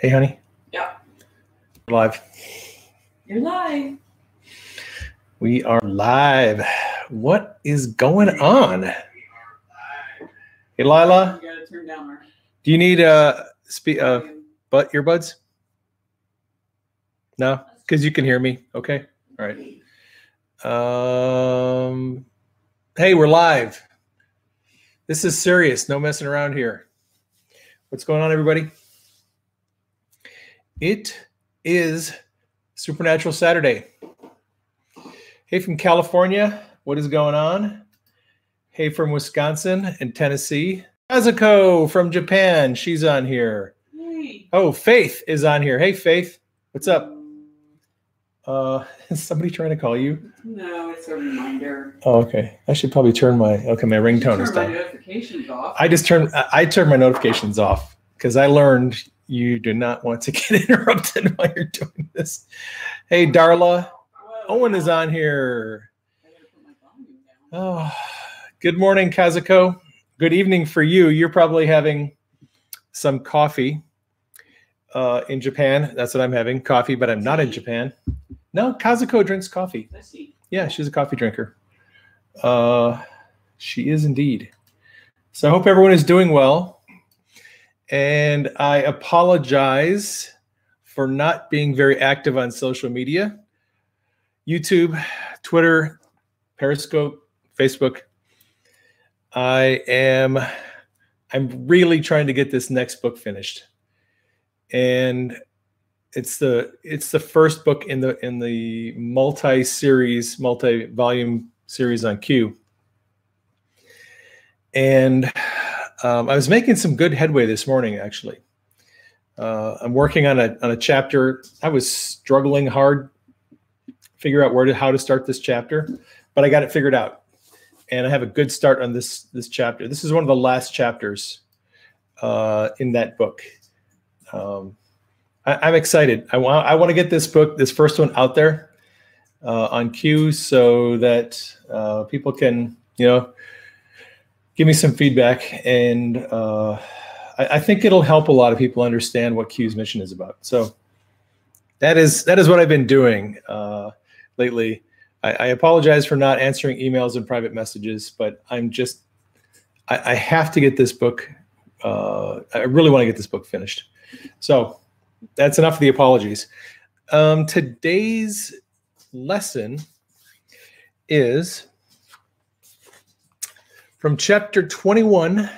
Hey, honey. Yeah. We're live. You're live. We are live. What is going on? Hey, Lila, You gotta turn down our do you need uh, spe- uh butt earbuds? No, because you can hear me. Okay. All right. Um, hey, we're live. This is serious. No messing around here. What's going on, everybody? It is Supernatural Saturday. Hey, from California, what is going on? Hey, from Wisconsin and Tennessee. Kazuko from Japan, she's on here. Hey. Oh, Faith is on here. Hey, Faith, what's up? Uh, is somebody trying to call you? No, it's a reminder. Oh, okay. I should probably turn my okay. My ringtone is Turn my down. notifications off. I just turned I I turned my notifications off because I learned you do not want to get interrupted while you're doing this. Hey, Darla, Owen is on here. Oh, good morning, Kazuko. Good evening for you. You're probably having some coffee uh, in Japan. That's what I'm having, coffee, but I'm not in Japan. No, Kazuko drinks coffee. Yeah, she's a coffee drinker. Uh, she is indeed. So I hope everyone is doing well. And I apologize for not being very active on social media YouTube, Twitter, Periscope, Facebook. I am I'm really trying to get this next book finished. And it's the it's the first book in the in the multi-series, multi-volume series on Q. And um, I was making some good headway this morning, actually. Uh, I'm working on a on a chapter. I was struggling hard, figure out where to how to start this chapter, but I got it figured out, and I have a good start on this this chapter. This is one of the last chapters uh, in that book. Um, I, I'm excited. I want I want to get this book, this first one, out there uh, on Q, so that uh, people can, you know, give me some feedback, and uh, I, I think it'll help a lot of people understand what Q's mission is about. So that is that is what I've been doing uh, lately. I, I apologize for not answering emails and private messages, but I'm just I, I have to get this book. Uh, I really want to get this book finished. So that's enough of the apologies. Um, today's lesson is from chapter 21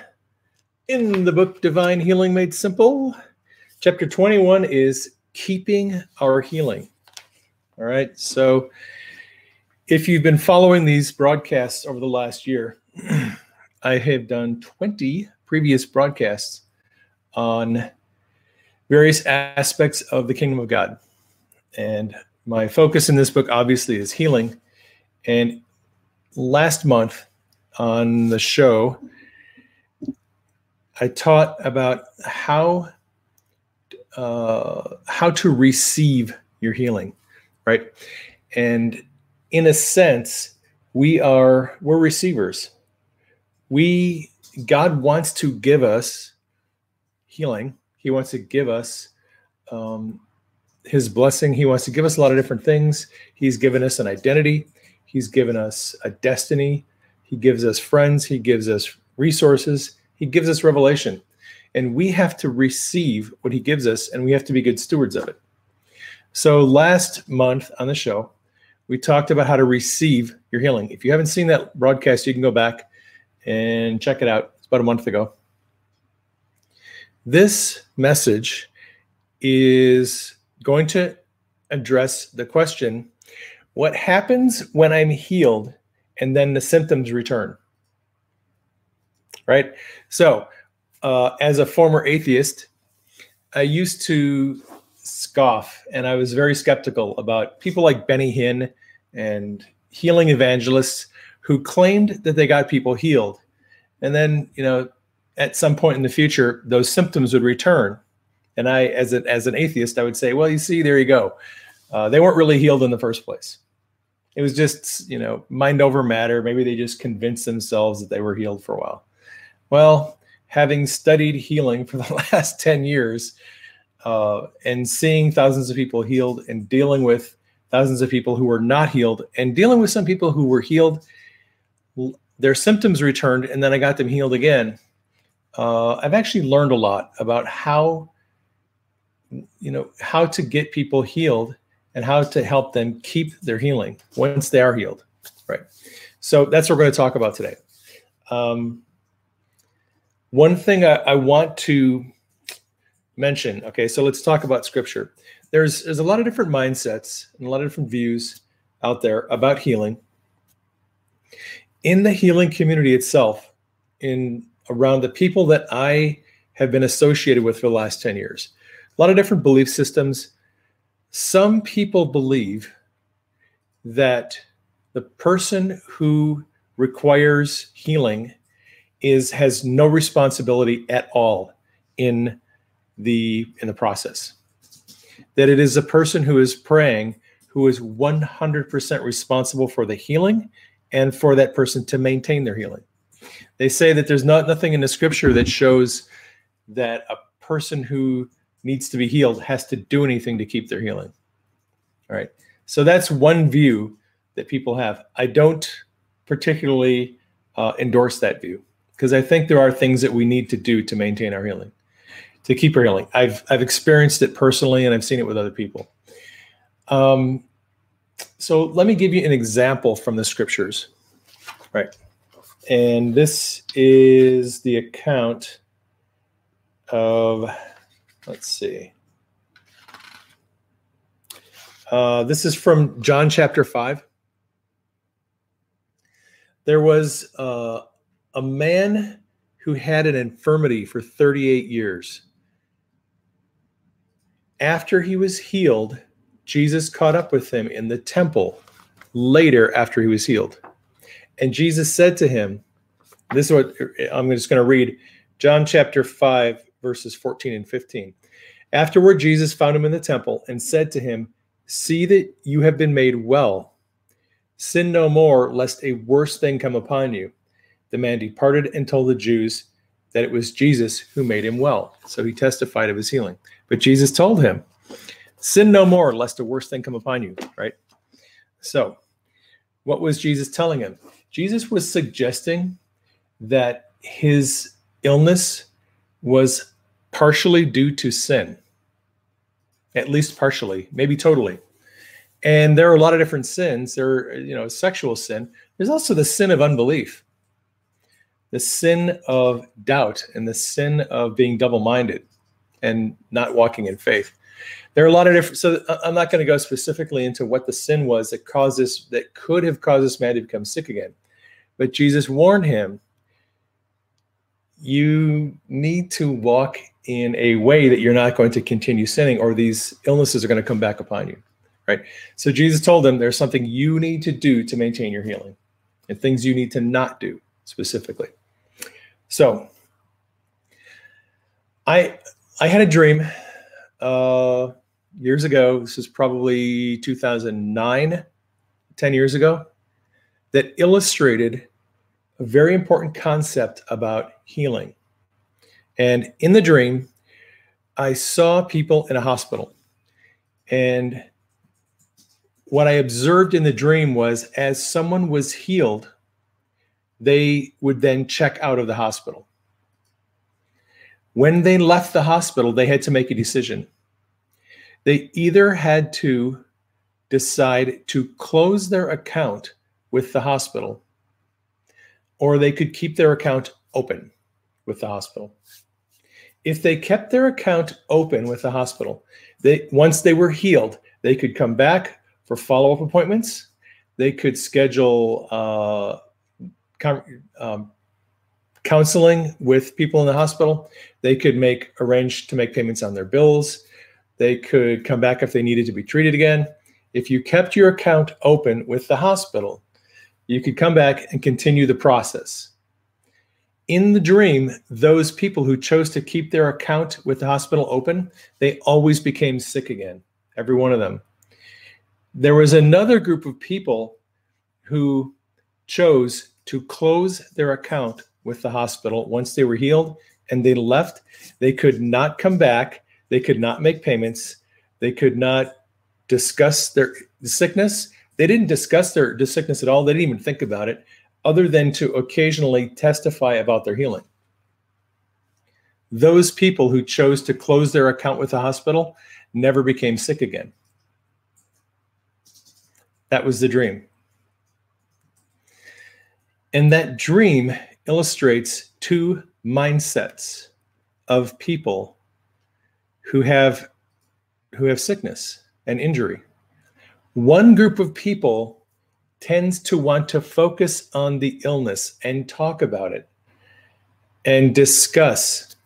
in the book Divine Healing Made Simple. Chapter 21 is keeping our healing. All right. So if you've been following these broadcasts over the last year, I have done 20 previous broadcasts on various aspects of the kingdom of God. And my focus in this book obviously is healing. And last month on the show, I taught about how uh, how to receive your healing, right? And in a sense, we are we're receivers. We God wants to give us healing. He wants to give us um, His blessing. He wants to give us a lot of different things. He's given us an identity. He's given us a destiny. He gives us friends. He gives us resources. He gives us revelation. And we have to receive what He gives us, and we have to be good stewards of it. So, last month on the show, we talked about how to receive your healing. If you haven't seen that broadcast, you can go back and check it out. It's about a month ago. This message is going to address the question what happens when I'm healed and then the symptoms return? Right? So, uh, as a former atheist, I used to scoff and I was very skeptical about people like Benny Hinn and healing evangelists who claimed that they got people healed. And then, you know, at some point in the future, those symptoms would return. And I, as, a, as an atheist, I would say, well, you see, there you go. Uh, they weren't really healed in the first place. It was just, you know, mind over matter. Maybe they just convinced themselves that they were healed for a while. Well, having studied healing for the last 10 years, uh, and seeing thousands of people healed and dealing with thousands of people who were not healed and dealing with some people who were healed their symptoms returned and then i got them healed again uh, i've actually learned a lot about how you know how to get people healed and how to help them keep their healing once they are healed right? So that's what we're going to talk about today. Um, one thing I, I want to mention okay so let's talk about scripture. There's there's a lot of different mindsets and a lot of different views out there about healing. In the healing community itself in around the people that i have been associated with for the last 10 years a lot of different belief systems some people believe that the person who requires healing is has no responsibility at all in the in the process. That it is a person who is praying who is 100% responsible for the healing and for that person to maintain their healing. They say that there's not nothing in the scripture that shows that a person who needs to be healed has to do anything to keep their healing all right so that's one view that people have i don't particularly uh, endorse that view because I think there are things that we need to do to maintain our healing, to keep our healing. I've I've experienced it personally, and I've seen it with other people. Um, so let me give you an example from the scriptures, right? And this is the account of, let's see. Uh, this is from John chapter 5 there was uh, a man who had an infirmity for 38 years. After he was healed, Jesus caught up with him in the temple later after he was healed. And Jesus said to him, This is what I'm just going to read John chapter 5, verses 14 and 15. Afterward, Jesus found him in the temple and said to him, See that you have been made well Sin no more, lest a worse thing come upon you. The man departed and told the Jews that it was Jesus who made him well. So he testified of his healing. But Jesus told him, Sin no more, lest a worse thing come upon you, right? So, what was Jesus telling him? Jesus was suggesting that his illness was partially due to sin, at least partially, maybe totally. And there are a lot of different sins. There, are, you know, sexual sin. There's also the sin of unbelief, the sin of doubt, and the sin of being double-minded and not walking in faith. There are a lot of different. So uh, I'm not going to go specifically into what the sin was that causes that could have caused this man to become sick again, but Jesus warned him. You need to walk in a way that you're not going to continue sinning, or these illnesses are going to come back upon you right? So Jesus told them there's something you need to do to maintain your healing and things you need to not do specifically. So I I had a dream uh, years ago. This is probably 2009, 10 years ago, that illustrated a very important concept about healing. And in the dream, I saw people in a hospital. And what I observed in the dream was as someone was healed, they would then check out of the hospital. When they left the hospital, they had to make a decision. They either had to decide to close their account with the hospital, or they could keep their account open with the hospital. If they kept their account open with the hospital, they once they were healed, they could come back for follow up appointments. They could schedule uh, com- um, counseling with people in the hospital. They could make arrange to make payments on their bills. They could come back if they needed to be treated again. If you kept your account open with the hospital, you could come back and continue the process. In the dream, those people who chose to keep their account with the hospital open, they always became sick again, every one of them. There was another group of people who chose to close their account with the hospital once they were healed and they left. They could not come back. They could not make payments. They could not discuss their sickness. They didn't discuss their, sickness at all. They didn't even think about it, other than to occasionally testify about their healing. Those people who chose to close their account with the hospital never became sick again. That was the dream. And that dream illustrates two mindsets of people who have who have sickness and injury. One group of people tends to want to focus on the illness and talk about it and discuss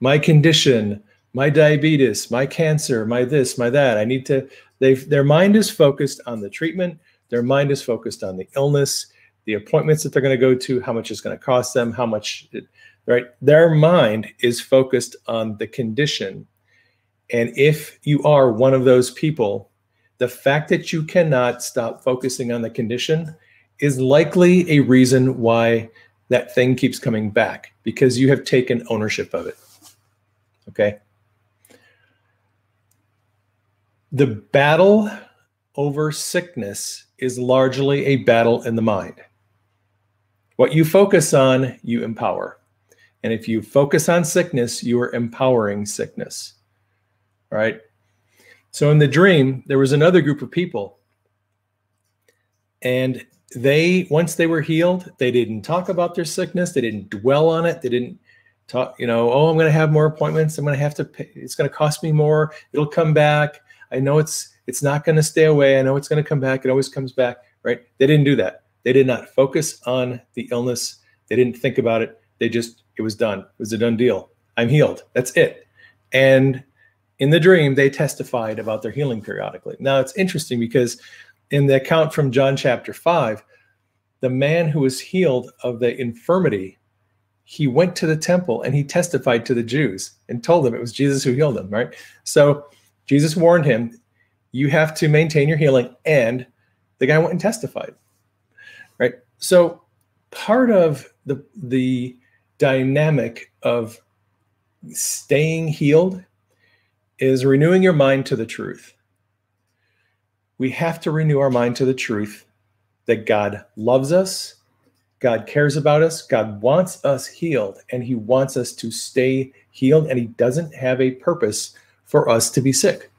my condition, my diabetes, my cancer, my this, my that. I need to their mind is focused on the treatment, their mind is focused on the illness, the appointments that they're going to go to, how much it's going to cost them, how much it, right? Their mind is focused on the condition. And if you are one of those people, the fact that you cannot stop focusing on the condition is likely a reason why that thing keeps coming back because you have taken ownership of it. Okay. The battle over sickness is largely a battle in the mind. What you focus on, you empower. And if you focus on sickness, you are empowering sickness. Right. So in the dream, there was another group of people. And they, once they were healed, they didn't talk about their sickness. They didn't dwell on it. They didn't talk, you know, oh, I'm going to have more appointments. I'm going to have to pay. It's going to cost me more. It'll come back. I know it's, it's not going to stay away. I know it's going to come back. It always comes back. Right. They didn't do that. They did not focus on the illness. They didn't think about it. They just, it was done. It was a done deal. I'm healed. That's it. And in the dream, they testified about their healing periodically. Now, it's interesting because in the account from John chapter 5, the man who was healed of the infirmity, he went to the temple and he testified to the Jews and told them it was Jesus who healed him, right? So Jesus warned him, you have to maintain your healing. And the guy went and testified right? So part of the the dynamic of staying healed is renewing your mind to the truth. We have to renew our mind to the truth that God loves us, God cares about us, God wants us healed, and He wants us to stay healed, and He doesn't have a purpose for us to be sick.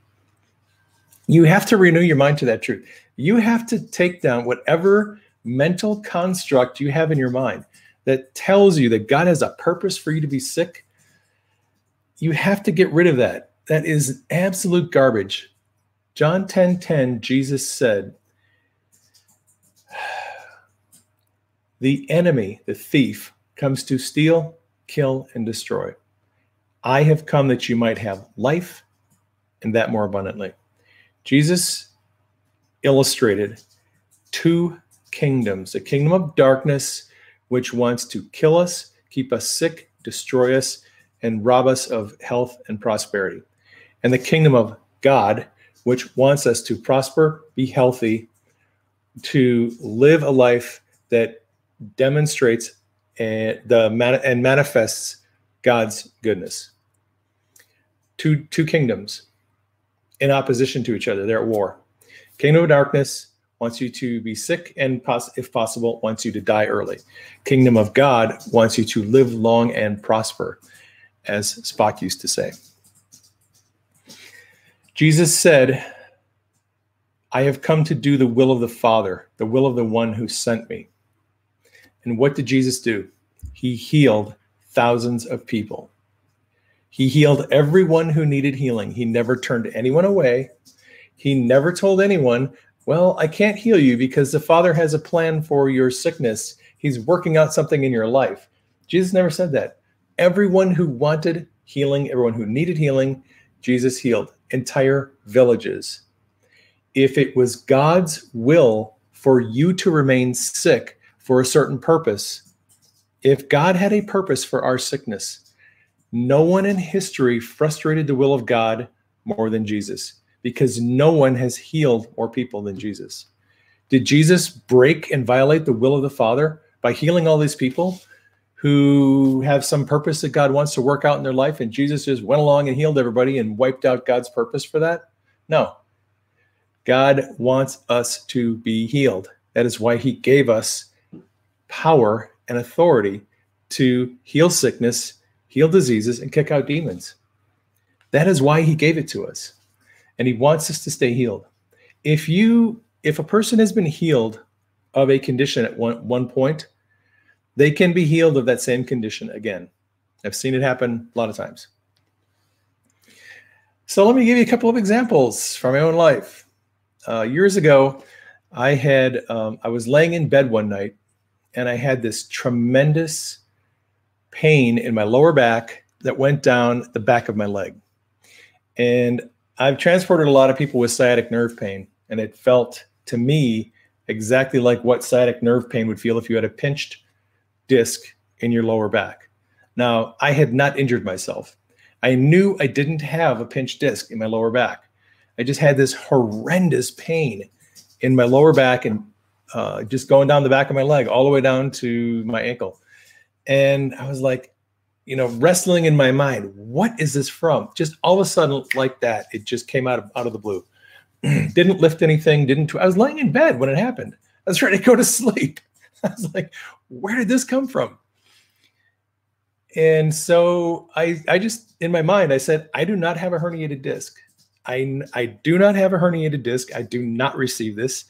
You have to renew your mind to that truth. You have to take down whatever mental construct you have in your mind that tells you that God has a purpose for you to be sick, you have to get rid of that. That is absolute garbage. John 10 10, Jesus said, The enemy, the thief, comes to steal, kill, and destroy. I have come that you might have life and that more abundantly. Jesus illustrated two kingdoms a kingdom of darkness, which wants to kill us, keep us sick, destroy us, and rob us of health and prosperity, and the kingdom of God, which wants us to prosper, be healthy, to live a life that demonstrates and, the, and manifests God's goodness. Two, two kingdoms in opposition to each other. They're at war. Kingdom of darkness wants you to be sick and, if possible, wants you to die early. Kingdom of God wants you to live long and prosper, as Spock used to say. Jesus said, I have come to do the will of the Father, the will of the one who sent me. And what did Jesus do? He healed thousands of people. He healed everyone who needed healing. He never turned anyone away. He never told anyone, well, I can't heal you because the Father has a plan for your sickness. He's working out something in your life. Jesus never said that. Everyone who wanted healing, everyone who needed healing, Jesus healed entire villages. If it was God's will for you to remain sick for a certain purpose, if God had a purpose for our sickness, no one in history frustrated the will of God more than Jesus because no one has healed more people than Jesus. Did Jesus break and violate the will of the Father by healing all these people who have some purpose that God wants to work out in their life, and Jesus just went along and healed everybody and wiped out God's purpose for that? No. God wants us to be healed. That is why He gave us power and authority to heal sickness, heal diseases, and kick out demons. That is why He gave it to us. And He wants us to stay healed. If you if a person has been healed of a condition at one, one point, they can be healed of that same condition again. I've seen it happen a lot of times. So let me give you a couple of examples from my own life. Uh, years ago, I had um, I was laying in bed one night, and I had this tremendous pain in my lower back that went down the back of my leg. And I've transported a lot of people with sciatic nerve pain, and it felt to me exactly like what sciatic nerve pain would feel if you had a pinched disc in your lower back. Now, I had not injured myself. I knew I didn't have a pinched disc in my lower back. I just had this horrendous pain in my lower back and uh, just going down the back of my leg all the way down to my ankle. And I was like, you know, wrestling in my mind, what is this from? Just all of a sudden, like that, it just came out of out of the blue. didn't lift anything, didn't. I was laying in bed when it happened. I was trying to go to sleep. I was like, where did this come from? And so I, I just, in my mind, I said, I do not have a herniated disc. I, I do not have a herniated disc. I do not receive this.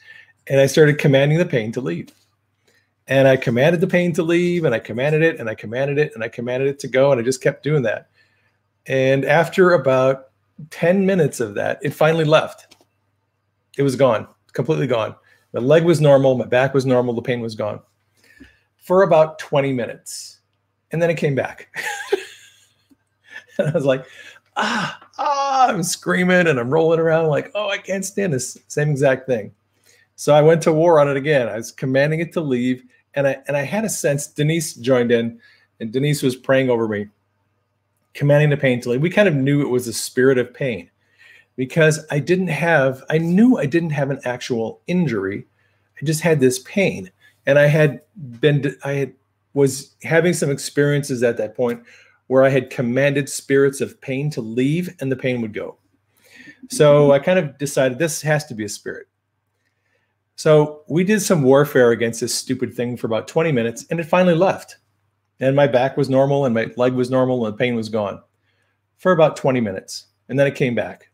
And I started commanding the pain to leave. And I commanded the pain to leave, and I commanded it, and I commanded it, and I commanded it to go. And I just kept doing that. And after about 10 minutes of that, it finally left. It was gone, completely gone. My leg was normal, my back was normal, the pain was gone for about 20 minutes. And then it came back. and I was like, ah, ah, I'm screaming and I'm rolling around like, oh, I can't stand this. Same exact thing. So I went to war on it again. I was commanding it to leave. And I and I had a sense Denise joined in and Denise was praying over me, commanding the pain to leave. We kind of knew it was a spirit of pain because I didn't have, I knew I didn't have an actual injury. I just had this pain. And I had been, I had was having some experiences at that point where I had commanded spirits of pain to leave and the pain would go. So I kind of decided this has to be a spirit. So we did some warfare against this stupid thing for about 20 minutes and it finally left. And my back was normal and my leg was normal and the pain was gone for about 20 minutes. And then it came back.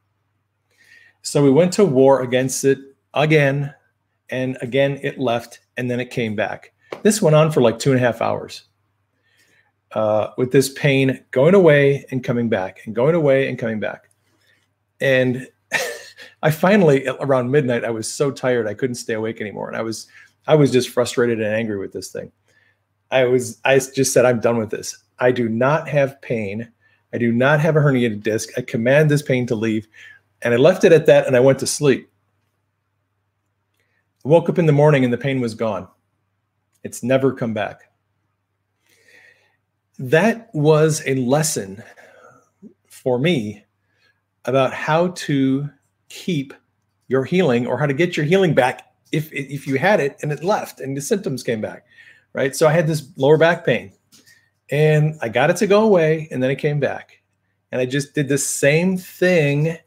So we went to war against it again, and again it left, and then it came back. This went on for like two and a half hours. Uh, with this pain going away and coming back, and going away and coming back. And I finally, around midnight, I was so tired I couldn't stay awake anymore, and I was, I was just frustrated and angry with this thing. I was, I just said, I'm done with this. I do not have pain. I do not have a herniated disc. I command this pain to leave. And I left it at that and I went to sleep. I woke up in the morning and the pain was gone. It's never come back. That was a lesson for me about how to keep your healing or how to get your healing back if if you had it and it left and the symptoms came back right so i had this lower back pain and i got it to go away and then it came back and i just did the same thing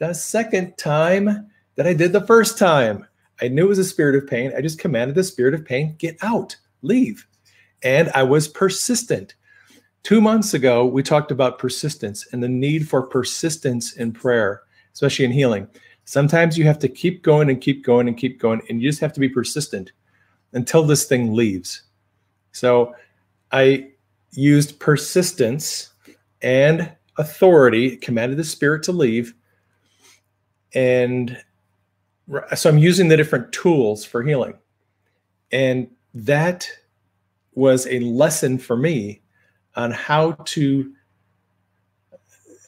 the second time that I did the first time. I knew it was a spirit of pain. I just commanded the spirit of pain, get out, leave. And I was persistent. Two months ago, we talked about persistence and the need for persistence in prayer, especially in healing. Sometimes you have to keep going and keep going and keep going, and you just have to be persistent until this thing leaves. So I used persistence and authority, commanded the spirit to leave, and so I'm using the different tools for healing. And that was a lesson for me on how to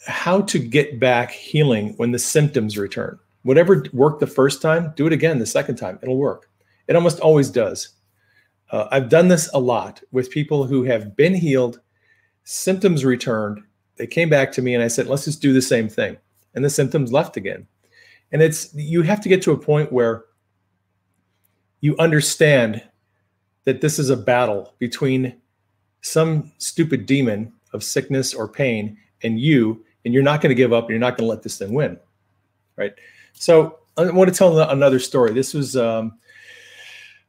how to get back healing when the symptoms return. Whatever worked the first time, do it again the second time. It'll work. It almost always does. Uh, I've done this a lot with people who have been healed, symptoms returned. They came back to me and I said, let's just do the same thing. And the symptoms left again. And it's you have to get to a point where you understand that this is a battle between some stupid demon of sickness or pain and you, and you're not going to give up and you're not going to let this thing win. Right. So I want to tell another story. This was um,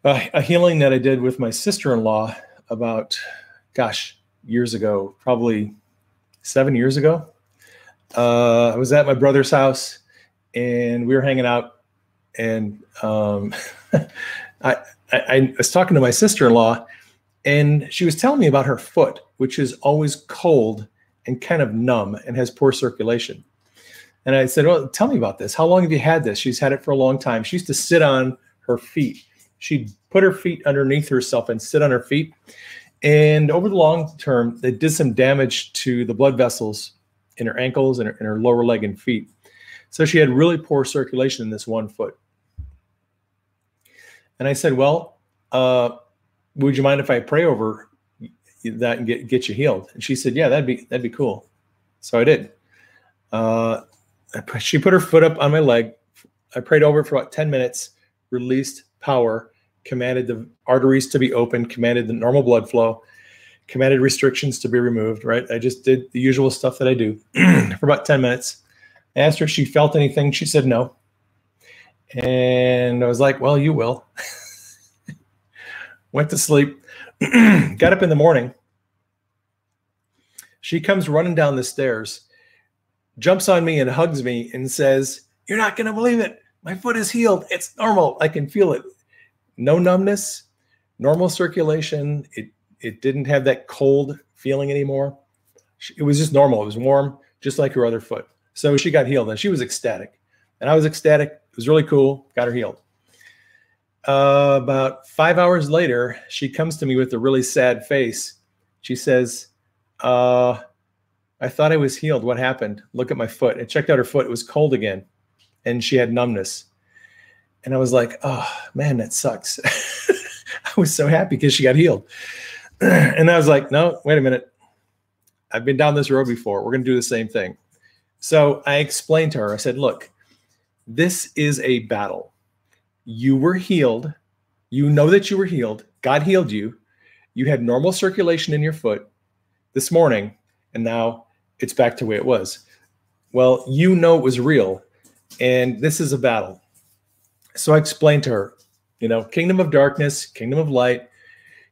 a, healing that I did with my sister in law about, gosh, years ago, probably seven years ago. Uh, I was at my brother's house and we were hanging out, and um, I, I, I was talking to my sister in law, and she was telling me about her foot, which is always cold and kind of numb and has poor circulation. And I said, Well, tell me about this. How long have you had this? She's had it for a long time. She used to sit on her feet. She'd put her feet underneath herself and sit on her feet. And over the long term, they did some damage to the blood vessels in her ankles and her, in her lower leg and feet. So she had really poor circulation in this one foot. And I said, Well, uh, would you mind if I pray over that and get, get you healed? And she said, Yeah, that'd be that'd be cool. So I did. Uh, she put her foot up on my leg. I prayed over for about 10 minutes, released power, commanded the arteries to be open, commanded the normal blood flow, commanded restrictions to be removed, right? I just did the usual stuff that I do for about 10 minutes. Asked her if she felt anything. She said no. And I was like, well, you will. Went to sleep, got up in the morning. She comes running down the stairs, jumps on me and hugs me and says, You're not going to believe it. My foot is healed. It's normal. I can feel it. No numbness, normal circulation. It it didn't have that cold feeling anymore. It was just normal. It was warm, just like her other foot. So she got healed and she was ecstatic. And I was ecstatic. It was really cool. Got her healed. Uh, about five hours later, she comes to me with a really sad face. She says, uh, I thought I was healed. What happened? Look at my foot. I checked out her foot. It was cold again. And she had numbness. And I was like, oh, man, that sucks. I was so happy because she got healed. and I was like, no, wait a minute. I've been down this road before. We're going to do the same thing. So I explained to her, I said, look, this is a battle. You were healed. You know that you were healed. God healed you. You had normal circulation in your foot this morning, and now it's back to the way it was. Well, you know it was real, and this is a battle. So I explained to her, you know, kingdom of darkness, kingdom of light,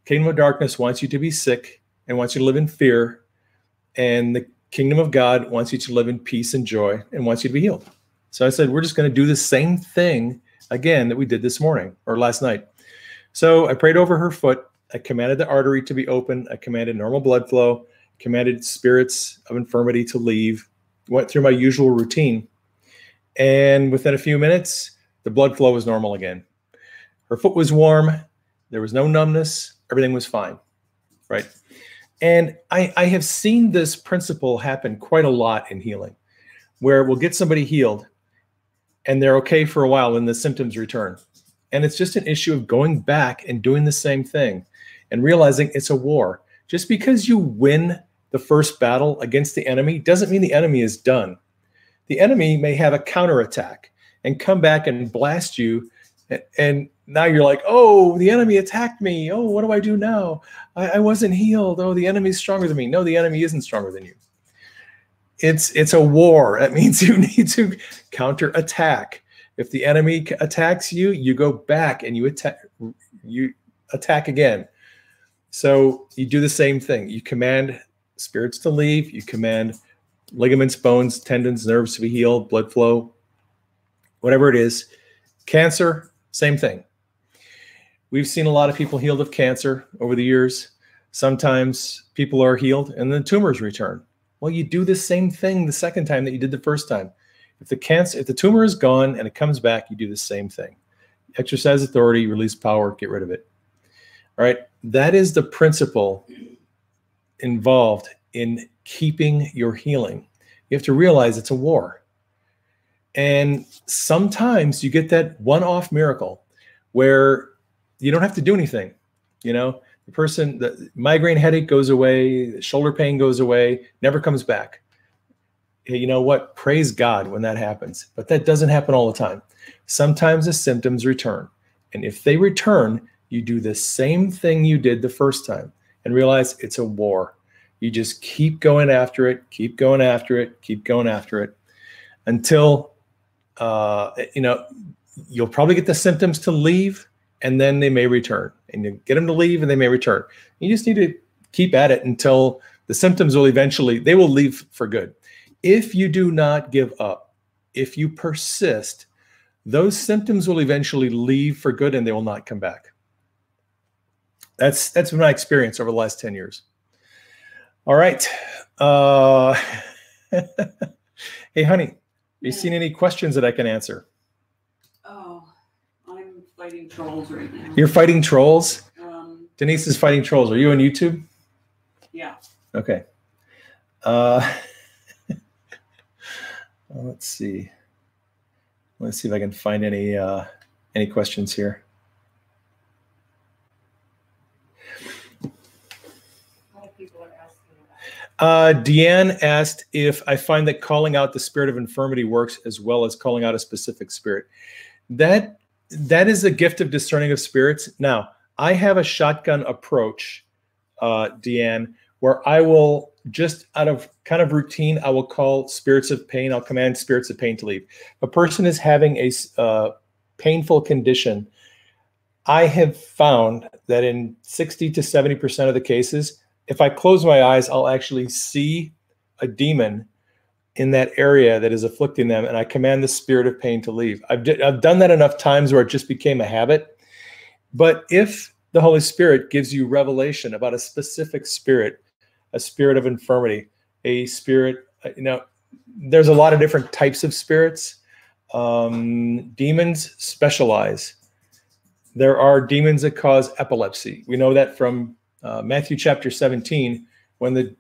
Kingdom of darkness wants you to be sick and wants you to live in fear. And the kingdom of God wants you to live in peace and joy and wants you to be healed. So I said, we're just going to do the same thing again that we did this morning or last night. So I prayed over her foot. I commanded the artery to be open. I commanded normal blood flow, commanded spirits of infirmity to leave, went through my usual routine. And within a few minutes, the blood flow was normal again. Her foot was warm. There was no numbness everything was fine, right? And I, I have seen this principle happen quite a lot in healing, where we'll get somebody healed and they're okay for a while and the symptoms return. And it's just an issue of going back and doing the same thing and realizing it's a war. Just because you win the first battle against the enemy doesn't mean the enemy is done. The enemy may have a counterattack and come back and blast you and now you're like, oh, the enemy attacked me. Oh, what do I do now? I, I wasn't healed. Oh, the enemy's stronger than me. No, the enemy isn't stronger than you. It's it's a war. That means you need to counter attack. If the enemy attacks you, you go back and you attack you attack again. So you do the same thing. You command spirits to leave. You command ligaments, bones, tendons, nerves to be healed, blood flow, whatever it is. Cancer, same thing. We've seen a lot of people healed of cancer over the years. Sometimes people are healed and then tumors return. Well, you do the same thing the second time that you did the first time. If the cancer, if the tumor is gone and it comes back, you do the same thing. Exercise authority, release power, get rid of it. All right. That is the principle involved in keeping your healing. You have to realize it's a war. And sometimes you get that one off miracle where you don't have to do anything. You know, the person, the migraine headache goes away, the shoulder pain goes away, never comes back. Hey, you know what? Praise God when that happens. But that doesn't happen all the time. Sometimes the symptoms return. And if they return, you do the same thing you did the first time. and realize it's a war. You just keep going after it, keep going after it, keep going after it until uh, you know you'll probably get the symptoms to leave and then they may return. And you get them to leave and they may return. You just need to keep at it until the symptoms will eventually they will leave for good. If you do not give up if you persist those symptoms will eventually leave for good and they will not come back. That's that's been my experience over the last 10 years. All right uh hey honey you seen any questions that i can answer Oh, I'm fighting trolls right now. you're fighting trolls Um, denise is fighting trolls are you on youtube yeah. Okay. Uh, let's see. Let's see if I can find any uh, any questions here. A lot of people are asking about. Uh, Deanne asked if I find that calling out the spirit of infirmity works as well as calling out a specific spirit. That that is a gift of discerning of spirits. Now, I have a shotgun approach, uh, Deanne, where I will just out of kind of routine, I will call spirits of pain. I'll command spirits of pain to leave. A person is having a uh, painful condition. I have found that in 60 to 70% of the cases, if I close my eyes, I'll actually see a demon in that area that is afflicting them, and I command the spirit of pain to leave. I've, d- I've done that enough times where it just became a habit. But if the Holy Spirit gives you revelation about a specific spirit, a spirit of infirmity, a spirit, uh, you know, there's a lot of different types of spirits. Um, demons specialize. There are demons that cause epilepsy. We know that from uh, Matthew chapter 17, when the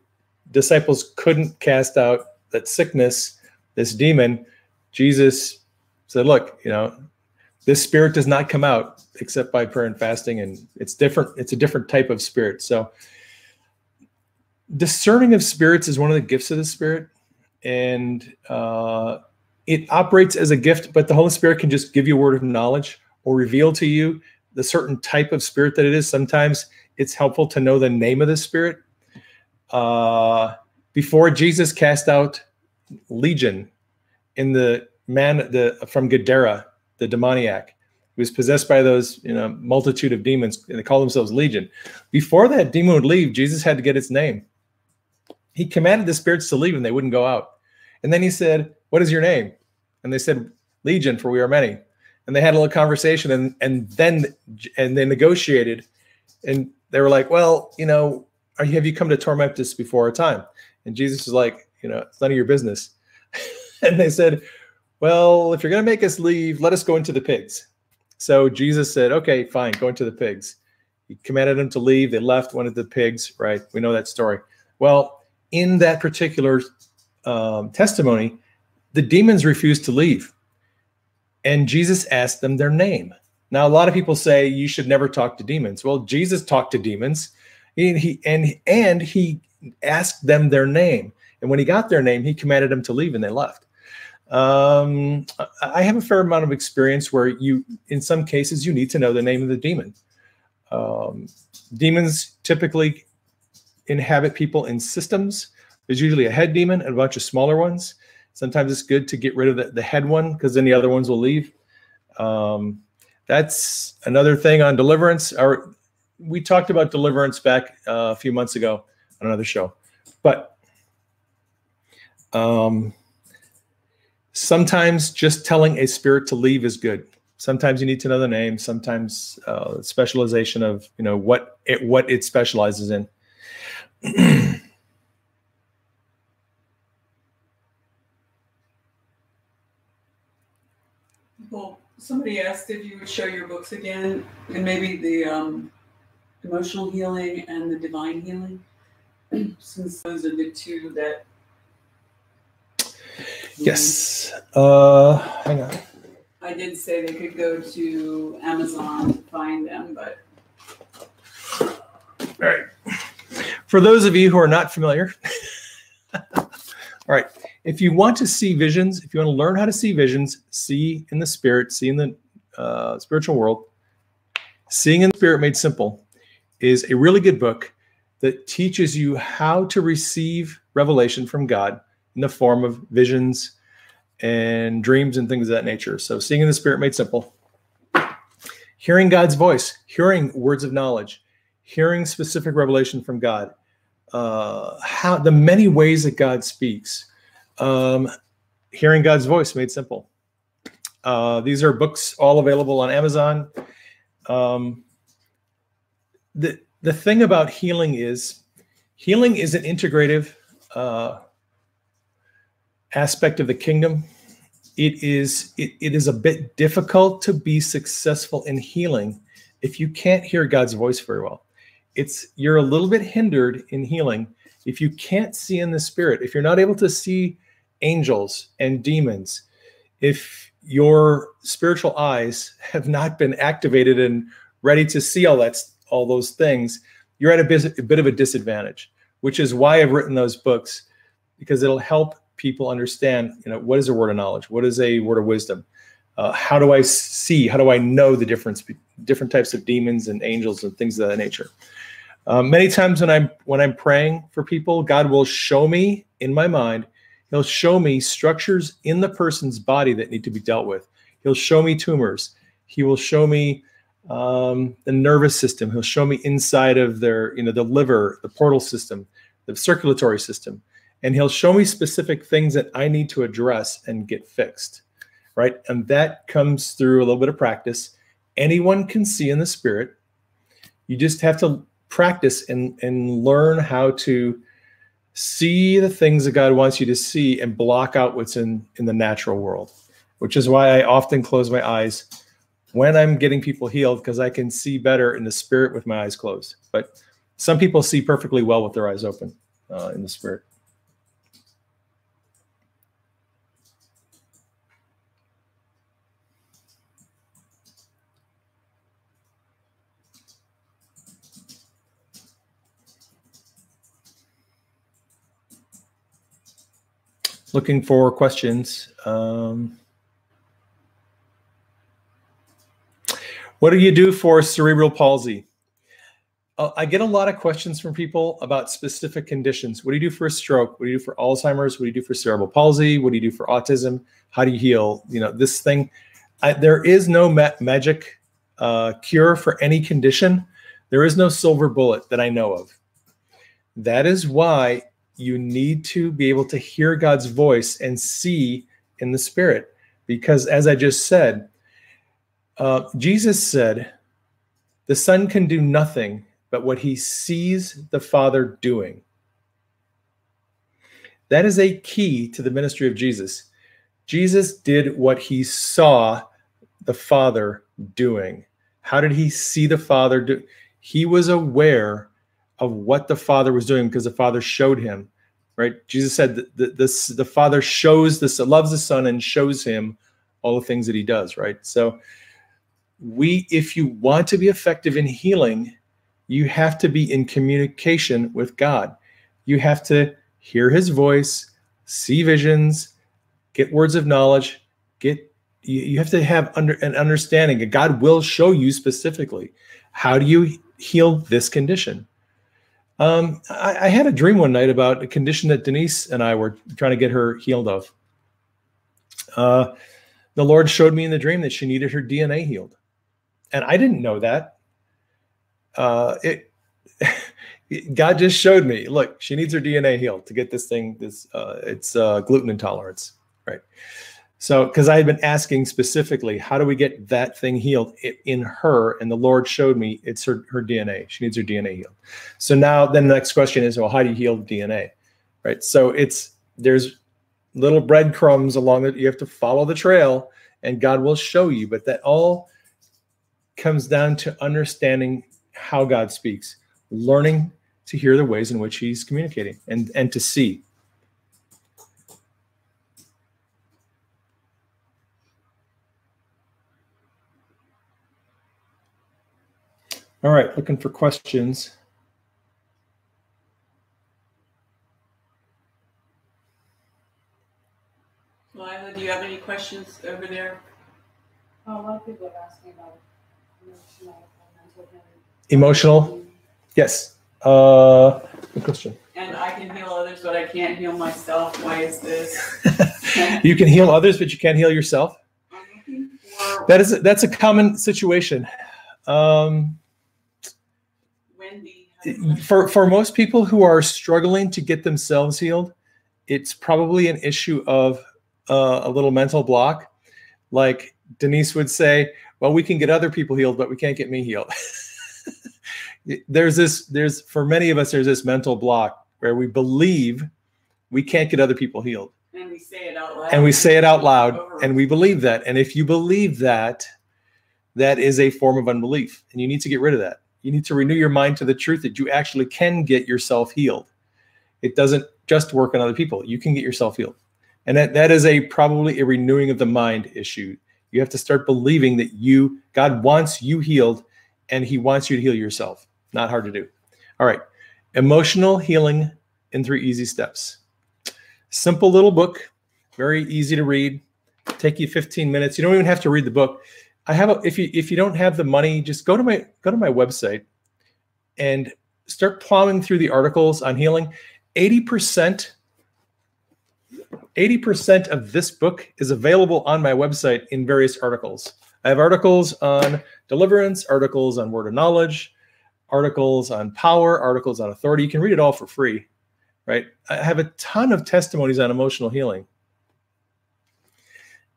disciples couldn't cast out that sickness, this demon, Jesus said, Look, you know, this spirit does not come out except by prayer and fasting, and it's different, it's a different type of spirit. So, discerning of spirits is one of the gifts of the spirit, and uh, it operates as a gift, but the Holy Spirit can just give you a word of knowledge or reveal to you the certain type of spirit that it is. Sometimes it's helpful to know the name of the spirit. Uh, before Jesus cast out Legion in the man the from Gadara, the demoniac, was possessed by those you know multitude of demons, and they call themselves Legion. Before that demon would leave, Jesus had to get its name. He commanded the spirits to leave, and they wouldn't go out. And then he said, "What is your name?" And they said, "Legion, for we are many." And they had a little conversation, and and then and they negotiated, and they were like, "Well, you know, are you, have you come to torment us before our time?" And Jesus was like, "You know, it's none of your business." and they said, "Well, if you're going to make us leave, let us go into the pigs." So Jesus said, "Okay, fine, go into the pigs." He commanded them to leave. They left, went into the pigs. Right? We know that story. Well, in that particular um, testimony, the demons refused to leave. And Jesus asked them their name. Now, a lot of people say you should never talk to demons. Well, Jesus talked to demons, and he and and he asked them their name. And when he got their name, he commanded them to leave, and they left. Um, I have a fair amount of experience where you, in some cases, you need to know the name of the demon. Um, demons typically inhabit people in systems. There's usually a head demon and a bunch of smaller ones. Sometimes it's good to get rid of the, the head one because then the other ones will leave. Um, that's another thing on deliverance. Our, we talked about deliverance back uh, a few months ago on another show, but um, sometimes just telling a spirit to leave is good. Sometimes you need to know the name. Sometimes uh, specialization of you know what it what it specializes in. Well, somebody asked if you would show your books again, and maybe the um, emotional healing and the divine healing, since those are the two that. Yes. Uh, hang on. I did say they could go to Amazon to find them, but All right. For those of you who are not familiar, all right. If you want to see visions, if you want to learn how to see visions, see in the spirit, see in the uh, spiritual world, Seeing in the Spirit Made Simple is a really good book. that teaches you how to receive revelation from God in the form of visions and dreams and things of that nature. So, seeing in the Spirit made simple, hearing God's voice, hearing words of knowledge, hearing specific revelation from God, uh, how the many ways that God speaks, um, hearing God's voice made simple. Uh, these are books all available on Amazon. Um, the the thing about healing is healing is an integrative uh, aspect of the kingdom. It is it, it is a bit difficult to be successful in healing if you can't hear God's voice very well. It's you're a little bit hindered in healing if you can't see in the spirit. If you're not able to see angels and demons, if your spiritual eyes have not been activated and ready to see all that all those things, you're at a bit, a bit of a disadvantage, which is why I've written those books because it'll help people understand, you know, what is a word of knowledge? What is a word of wisdom? Uh, how do I see? How do I know the difference, between different types of demons and angels and things of that nature? Um, many times when I'm when I'm praying for people, God will show me in my mind. He'll show me structures in the person's body that need to be dealt with. He'll show me tumors. He will show me um, the nervous system. He'll show me inside of their, you know, the liver, the portal system, the circulatory system, and he'll show me specific things that I need to address and get fixed, right? And that comes through a little bit of practice. Anyone can see in the spirit. You just have to practice and and learn how to see the things that God wants you to see and block out what's in in the natural world. Which is why I often close my eyes when I'm getting people healed because I can see better in the spirit with my eyes closed. But some people see perfectly well with their eyes open uh, in the spirit. Looking for questions. Um, What do you do for cerebral palsy? Uh, I get a lot of questions from people about specific conditions. What do you do for a stroke? What do you do for Alzheimer's? What do you do for cerebral palsy? What do you do for autism? How do you heal? You know, this thing. I, there is no ma- magic uh, cure for any condition. There is no silver bullet that I know of. That is why you need to be able to hear God's voice and see in the spirit. Because as I just said, uh, Jesus said, The Son can do nothing but what he sees the Father doing. That is a key to the ministry of Jesus. Jesus did what he saw the Father doing. How did he see the Father do? He was aware of what the Father was doing because the Father showed him. Right? Jesus said that the, the, the Father shows this, loves the Son and shows him all the things that he does. Right? So we if you want to be effective in healing you have to be in communication with god you have to hear his voice see visions get words of knowledge get you, you have to have under an understanding and god will show you specifically how do you heal this condition um, I, I had a dream one night about a condition that denise and i were trying to get her healed of uh, the lord showed me in the dream that she needed her dna healed and I didn't know that. Uh, it God just showed me. Look, she needs her DNA healed to get this thing. This uh, it's uh, gluten intolerance, right? So, because I had been asking specifically, how do we get that thing healed in her? And the Lord showed me it's her, her DNA. She needs her DNA healed. So now, then the next question is, well, how do you heal DNA? Right. So it's there's little breadcrumbs along it. You have to follow the trail, and God will show you. But that all comes down to understanding how God speaks, learning to hear the ways in which he's communicating and, and to see. All right, looking for questions. Lila, do you have any questions over there? Oh, a lot of people are asking about Emotional? Emotional? Yes. Uh, good question. And I can heal others, but I can't heal myself. Why is this? you can heal others, but you can't heal yourself. I'm looking for That is that's a common situation. Um, Wendy. has a question. For for most people who are struggling to get themselves healed, it's probably an issue of uh, a little mental block. Like Denise would say, "Well, we can get other people healed, but we can't get me healed." there's this there's for many of us there's this mental block where we believe we can't get other people healed And we say it out loud. and we say it out loud and we believe that and if you believe that that is a form of unbelief and you need to get rid of that you need to renew your mind to the truth that you actually can get yourself healed. It doesn't just work on other people. You can get yourself healed. And that that is a probably a renewing of the mind issue. You have to start believing that you god wants you healed and he wants you to heal yourself. Not hard to do. All right. Emotional healing in three easy steps. Simple little book. Very easy to read. Take you 15 minutes. You don't even have to read the book i have a if you if you don't have the money just go to my go to my website and start plowing through the articles on healing. 80% 80% of this book is available on my website in various articles. I have articles on deliverance articles on word of knowledge articles on power articles on authority. You can read it all for free right? I have a ton of testimonies on emotional healing.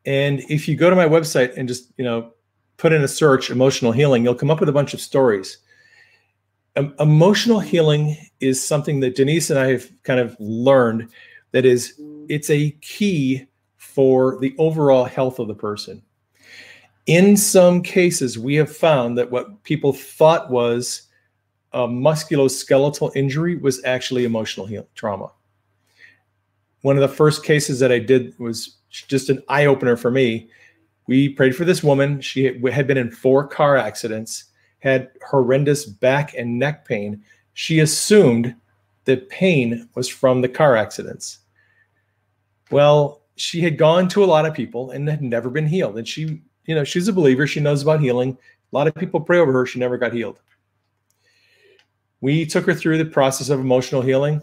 And if you go to my website and just you know put in a search emotional healing you'll come up with a bunch of stories. Em- emotional healing is something that denise and i have kind of learned that is it's a key for the overall health of the person. In some cases we have found that what people thought was a musculoskeletal injury was actually emotional heal- trauma. One of the first cases that i did was just an eye opener for me. We prayed for this woman. She had- been in four car accidents, had horrendous back and neck pain. She assumed that pain was from the car accidents. Well, she had gone to a lot of people and had never been healed. And she, you know, she's a believer. She knows about healing. A lot of people pray over her. She never got healed. We took her through the process of emotional healing.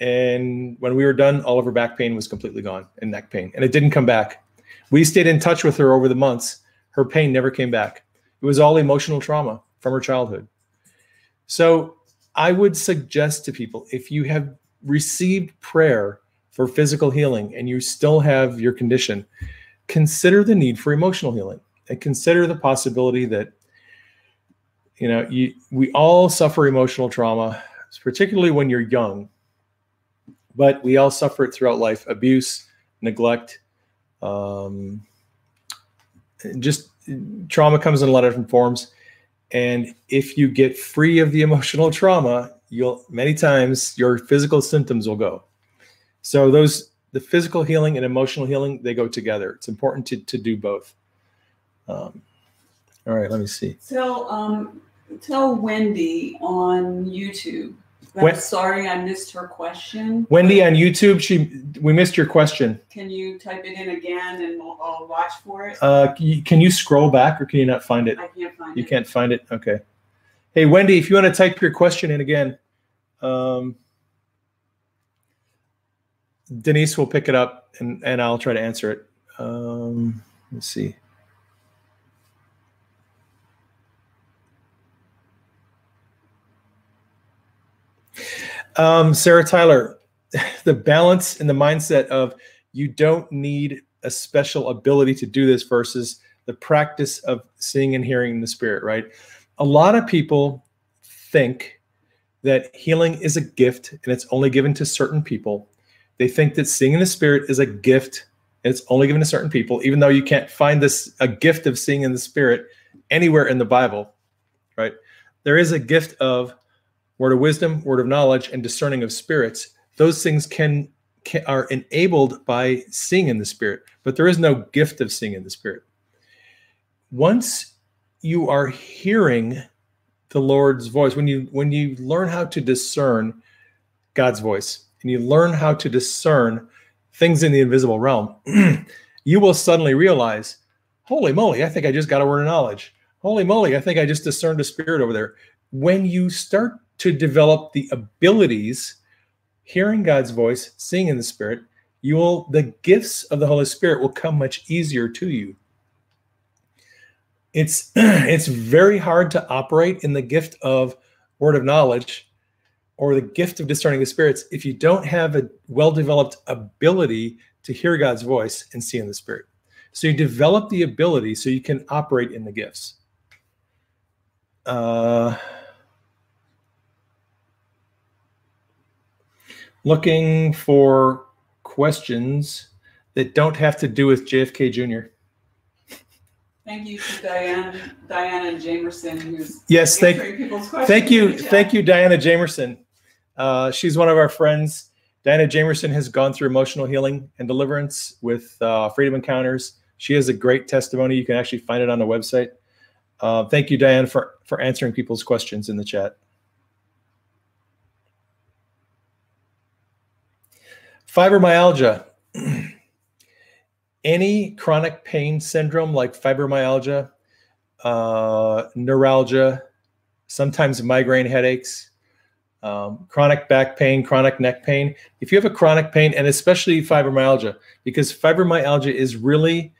And when we were done, all of her back pain was completely gone and neck pain, and it didn't come back. We stayed in touch with her over the months. Her pain never came back. It was all emotional trauma from her childhood. So I would suggest to people if you have received prayer for physical healing and you still have your condition, consider the need for emotional healing and consider the possibility that you know you we all suffer emotional trauma particularly when you're young but we all suffer it throughout life abuse neglect um, just trauma comes in a lot of different forms. And if you get free of the emotional trauma you'll many times your physical symptoms will go. So those the physical healing and emotional healing they go together. It's important to, to do both. Um, all right let me see. Tell um tell Wendy on YouTube. I'm Wen- sorry I missed her question. wendy on youtube she we missed your question Can you type it in again and I'll, I'll watch for it? uh, can you- can you scroll back or can you not find it I can't find You it. You can't find it? Okay. Hey, Wendy, if you want to type your question in again, um, Denise will pick it up and, and I'll try to answer it. Um, let's see. Um, Sarah Tyler, the balance and the mindset of you don't need a special ability to do this versus the practice of seeing and hearing in the spirit, right? A lot of people think that healing is a gift and it's only given to certain people. They think that seeing in the spirit is a gift and it's only given to certain people, even though you can't find this a gift of seeing in the spirit anywhere in the Bible, right? There is a gift of word of wisdom, word of knowledge, and discerning of spirits. Those things can, can are enabled by seeing in the spirit, but there is no gift of seeing in the spirit. Once you are hearing the lord's voice when you when you learn how to discern god's voice and you learn how to discern things in the invisible realm you will suddenly realize holy moly i think i just got a word of knowledge. Holy moly i think i just discerned a spirit over there. When you start to develop the abilities, hearing God's voice, seeing in the Spirit, you will the gifts of the Holy Spirit will come much easier to you. It's it's very hard to operate in the gift of word of knowledge or the gift of discerning the spirits if you don't have a well-developed ability to hear God's voice and see in the spirit. So you develop the ability so you can operate in the gifts. Uh, looking for questions that don't have to do with JFK Jr. Thank you to Diane, Diana Jamerson, who's Yes, thank, answering people's questions. thank you, thank you, Diana Jamerson. Uh, she's one of our friends. Diana Jamerson has gone through emotional healing and deliverance with uh, Freedom Encounters. She has a great testimony. You can actually find it on the website. Uh, thank you, Diane, for for answering people's questions in the chat. Fibromyalgia. Any chronic pain syndrome like fibromyalgia, uh, neuralgia, sometimes migraine headaches, um, chronic back pain, chronic neck pain. If you have a chronic pain, and especially fibromyalgia, because fibromyalgia is really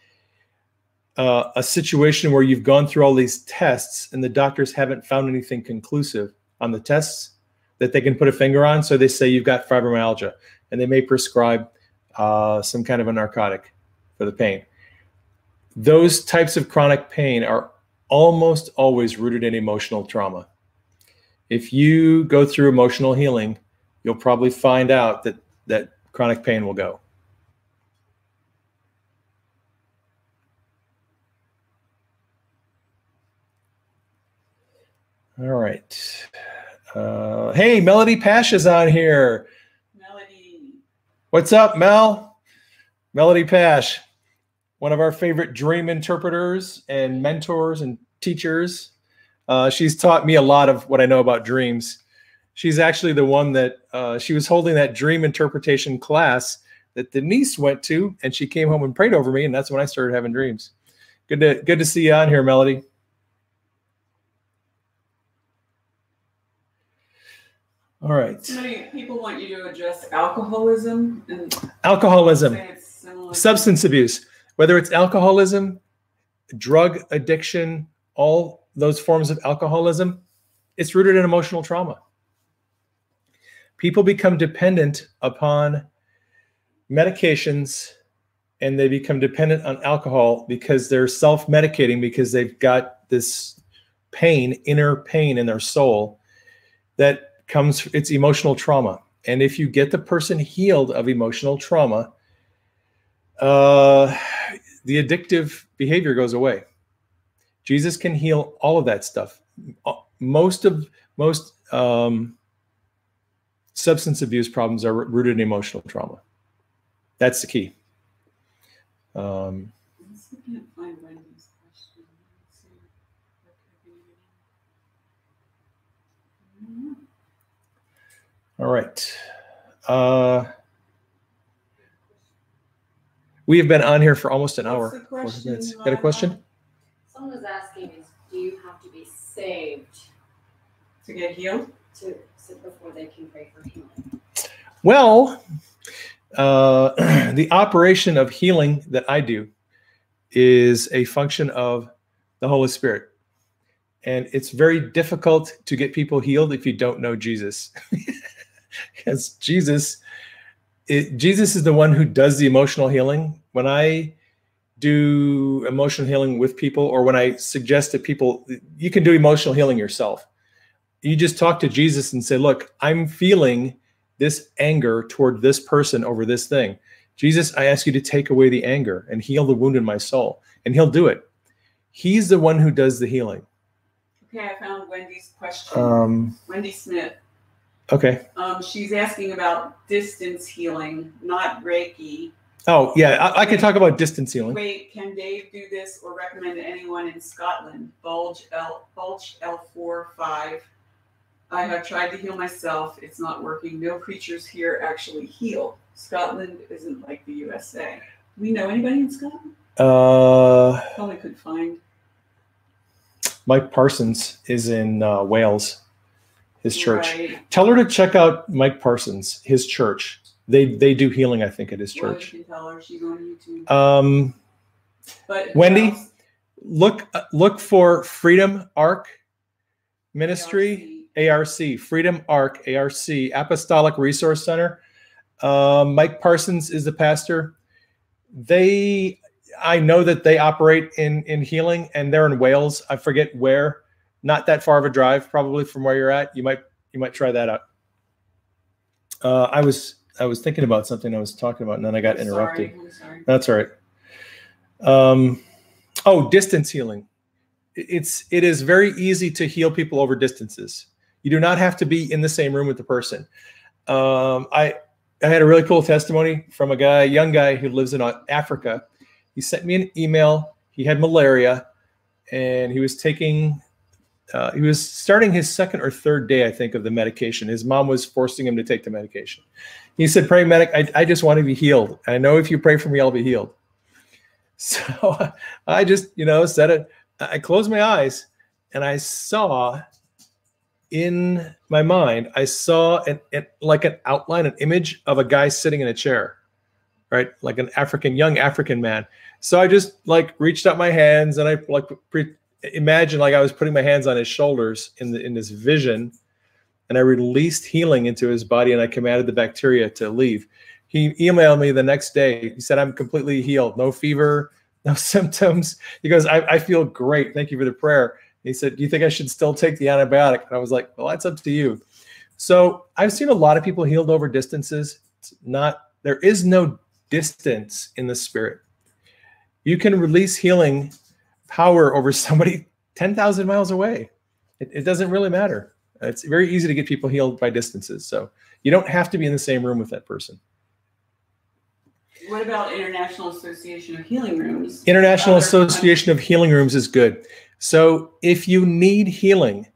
uh, a situation where you've gone through all these tests and the doctors haven't found anything conclusive on the tests that they can put a finger on. So they say you've got fibromyalgia, and they may prescribe uh, some kind of a narcotic for the pain. Those types of chronic pain are almost always rooted in emotional trauma. If you go through emotional healing, you'll probably find out that that chronic pain will go. All right. Uh, hey, Melody Pash is on here. What's up, Mel? Melody Pash, one of our favorite dream interpreters and mentors and teachers. Uh, she's taught me a lot of what I know about dreams. She's actually the one that uh, she was holding that dream interpretation class that Denise went to, and she came home and prayed over me, and that's when I started having dreams. Good to good to see you on here, Melody. All right, So many people want you to address alcoholism and alcoholism. say it's similar. substance abuse, whether it's alcoholism, drug addiction, all those forms of alcoholism, it's rooted in emotional trauma. People become dependent upon medications and they become dependent on alcohol because they're self medicating because they've got this pain, inner pain in their soul that comes, it's emotional trauma. And if you get the person healed of emotional trauma, uh, the addictive behavior goes away. Jesus can heal all of that stuff. Most of most um, substance abuse problems are rooted in emotional trauma. That's the key. Um, I still can't find Wendy's question. Let's see. What could be- I don't know. All right. Uh, we have been on here for almost an What's hour. the question, minutes. Got a question? Someone was asking is, do you have to be saved To get healed? to, to before they can pray for healing? Well, uh, the operation of healing that I do is a function of the Holy Spirit. And it's very difficult to get people healed if you don't know Jesus. because Jesus it, Jesus is the one who does the emotional healing. When I do emotional healing with people or when I suggest that people you can do emotional healing yourself. You just talk to Jesus and say, "Look, I'm feeling this anger toward this person over this thing. Jesus, I ask you to take away the anger and heal the wound in my soul. And he'll do it. He's the one who does the healing. Okay, I found Wendy's question. Um, Wendy Smith. Okay. Um, she's asking about distance healing, not Reiki. Oh, yeah. I, I can talk about distance healing. Wait, can Dave do this or recommend to anyone in Scotland? Bulge L Bulge L four five. I have tried to heal myself. It's not working. No creatures here actually heal. Scotland isn't like the USA. We know anybody in Scotland? Uh, Probably could find. Mike Parsons is in uh, Wales. His church. Right. Tell her to check out Mike Parsons, his church. They they do healing, I think, at his Well, church. can tell her she's on YouTube. Um, But Wendy? else? look look for Freedom Arc Ministry, ARC, Freedom Arc, ARC, Apostolic Resource Center. Um, Mike Parsons is the pastor. They, I know that they operate in in healing, and they're in Wales. I forget where. Not that far of a drive, probably from where you're at. You might you might try that out. Uh, I was I was thinking about something I was talking about, and then I got I'm interrupted. Sorry, sorry. That's all right. Um, oh, distance healing. It's it is very easy to heal people over distances. You do not have to be in the same room with the person. Um, I I had a really cool testimony from a guy, a young guy who lives in uh, Africa. He sent me an email. He had malaria, and he was taking. Uh, he was starting his second or third day, I think, of the medication. His mom was forcing him to take the medication. He said, "Pray, medic. I, I just want to be healed. I know if you pray for me, I'll be healed." So I just, you know, said it. I closed my eyes and I saw in my mind, I saw an, an like an outline, an image of a guy sitting in a chair, right? Like an African, young African man. So I just like reached out my hands and I like pre- imagined like I was putting my hands on his shoulders in the in this vision, and I released healing into his body and I commanded the bacteria to leave he emailed me the next day. He said, I'm completely healed, no fever, no symptoms. He goes, I, I feel great. Thank you for the prayer. He said, Do you think I should still take the antibiotic? And I was like, Well, that's up to you. So I've seen a lot of people healed over distances. It's not, there is no distance in the spirit. You can release healing power over somebody 10,000 miles away. It, it doesn't really matter. It's very easy to get people healed by distances. So you don't have to be in the same room with that person. What about International Association of Healing Rooms? International Other Association of Healing Rooms is good. So if you need healing,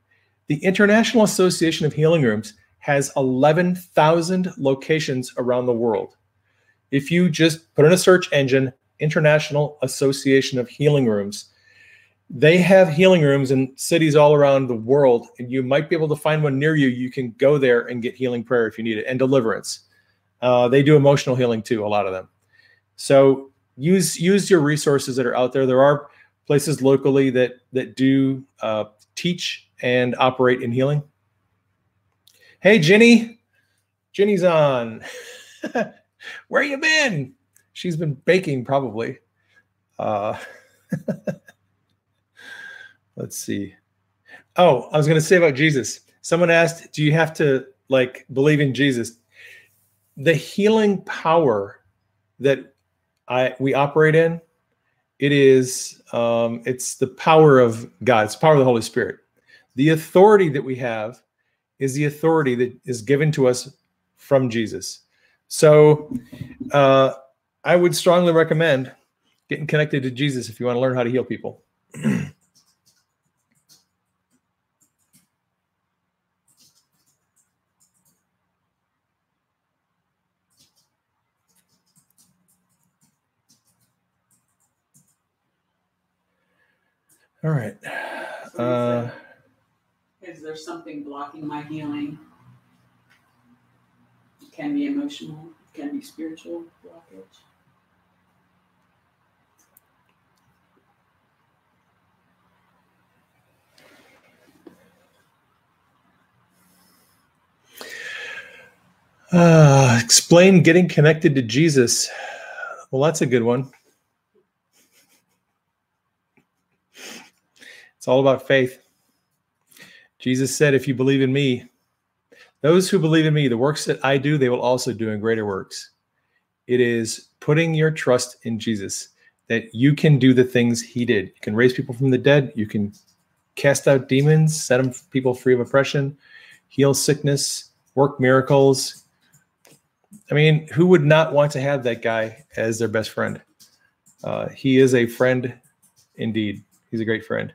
the International Association of Healing Rooms has 11,000 locations around the world. If you just put in a search engine, International Association of Healing Rooms, they have healing rooms in cities all around the world, and you might be able to find one near you. You can go there and get healing prayer if you need it and deliverance. Uh, they do emotional healing too, a lot of them. So use use your resources that are out there. There are places locally that that do uh, teach and operate in healing. Hey, Jenny, Jenny's on. Where you been? She's been baking probably. Uh, let's see. Oh, I was going to say about Jesus. Someone asked, "Do you have to like believe in Jesus?" The healing power that I we operate in, it is um, it's the power of God. It's the power of the Holy Spirit. The authority that we have is the authority that is given to us from Jesus. So uh, I would strongly recommend getting connected to Jesus if you want to learn how to heal people. All right. Uh, Is there something blocking my healing? It can be emotional, it can be spiritual blockage. uh, explain getting connected to Jesus. Well, that's a good one. It's all about faith. Jesus said, If you believe in me, those who believe in me, the works that I do, they will also do in greater works. It is putting your trust in Jesus that you can do the things he did. You can raise people from the dead, you can cast out demons, set them, people free of oppression, heal sickness, work miracles. I mean, who would not want to have that guy as their best friend? Uh, he is a friend indeed. He's a great friend.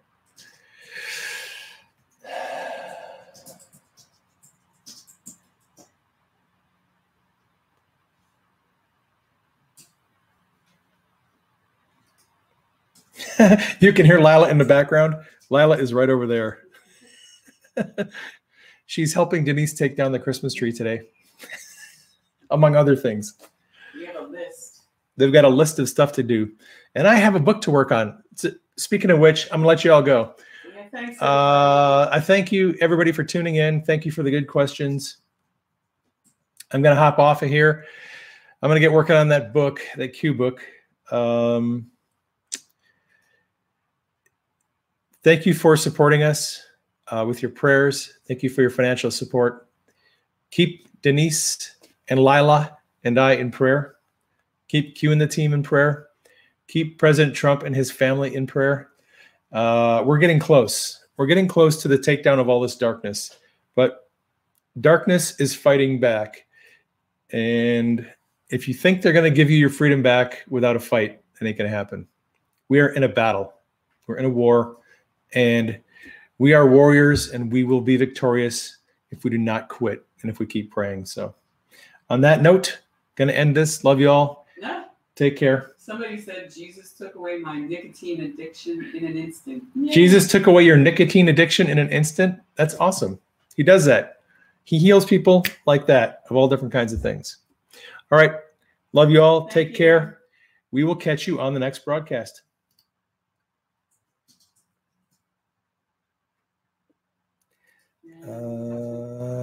you can hear Lila in the background. Lila is right over there. she's helping Denise take down the Christmas tree today, among other things. We have a list. They've got a list of stuff to do, and I have a book to work on. Speaking of which, I'm gonna let you all go. Yeah, thanks. Uh, I thank you everybody for tuning in. Thank you for the good questions. I'm gonna hop off of here. I'm gonna get working on that book, that Q book. Um, thank you for supporting us uh, with your prayers. Thank you for your financial support. Keep Denise and Lila and I in prayer. Keep Q and the team in prayer. Keep President Trump and his family in prayer. Uh, we're getting close. We're getting close to the takedown of all this darkness, but darkness is fighting back. And if you think they're going to give you your freedom back without a fight, it ain't going to happen. We are in a battle. We're in a war, and we are warriors, and we will be victorious if we do not quit and if we keep praying. So, on that note, going to end this. Love you all. No, Take care. somebody said Jesus took away my nicotine addiction in an instant. Yay. Jesus took away your nicotine addiction in an instant. That's awesome. He does that. He heals people like that of all different kinds of things. All right. Love you all. Thank Take you. care. We will catch you on the next broadcast. 嗯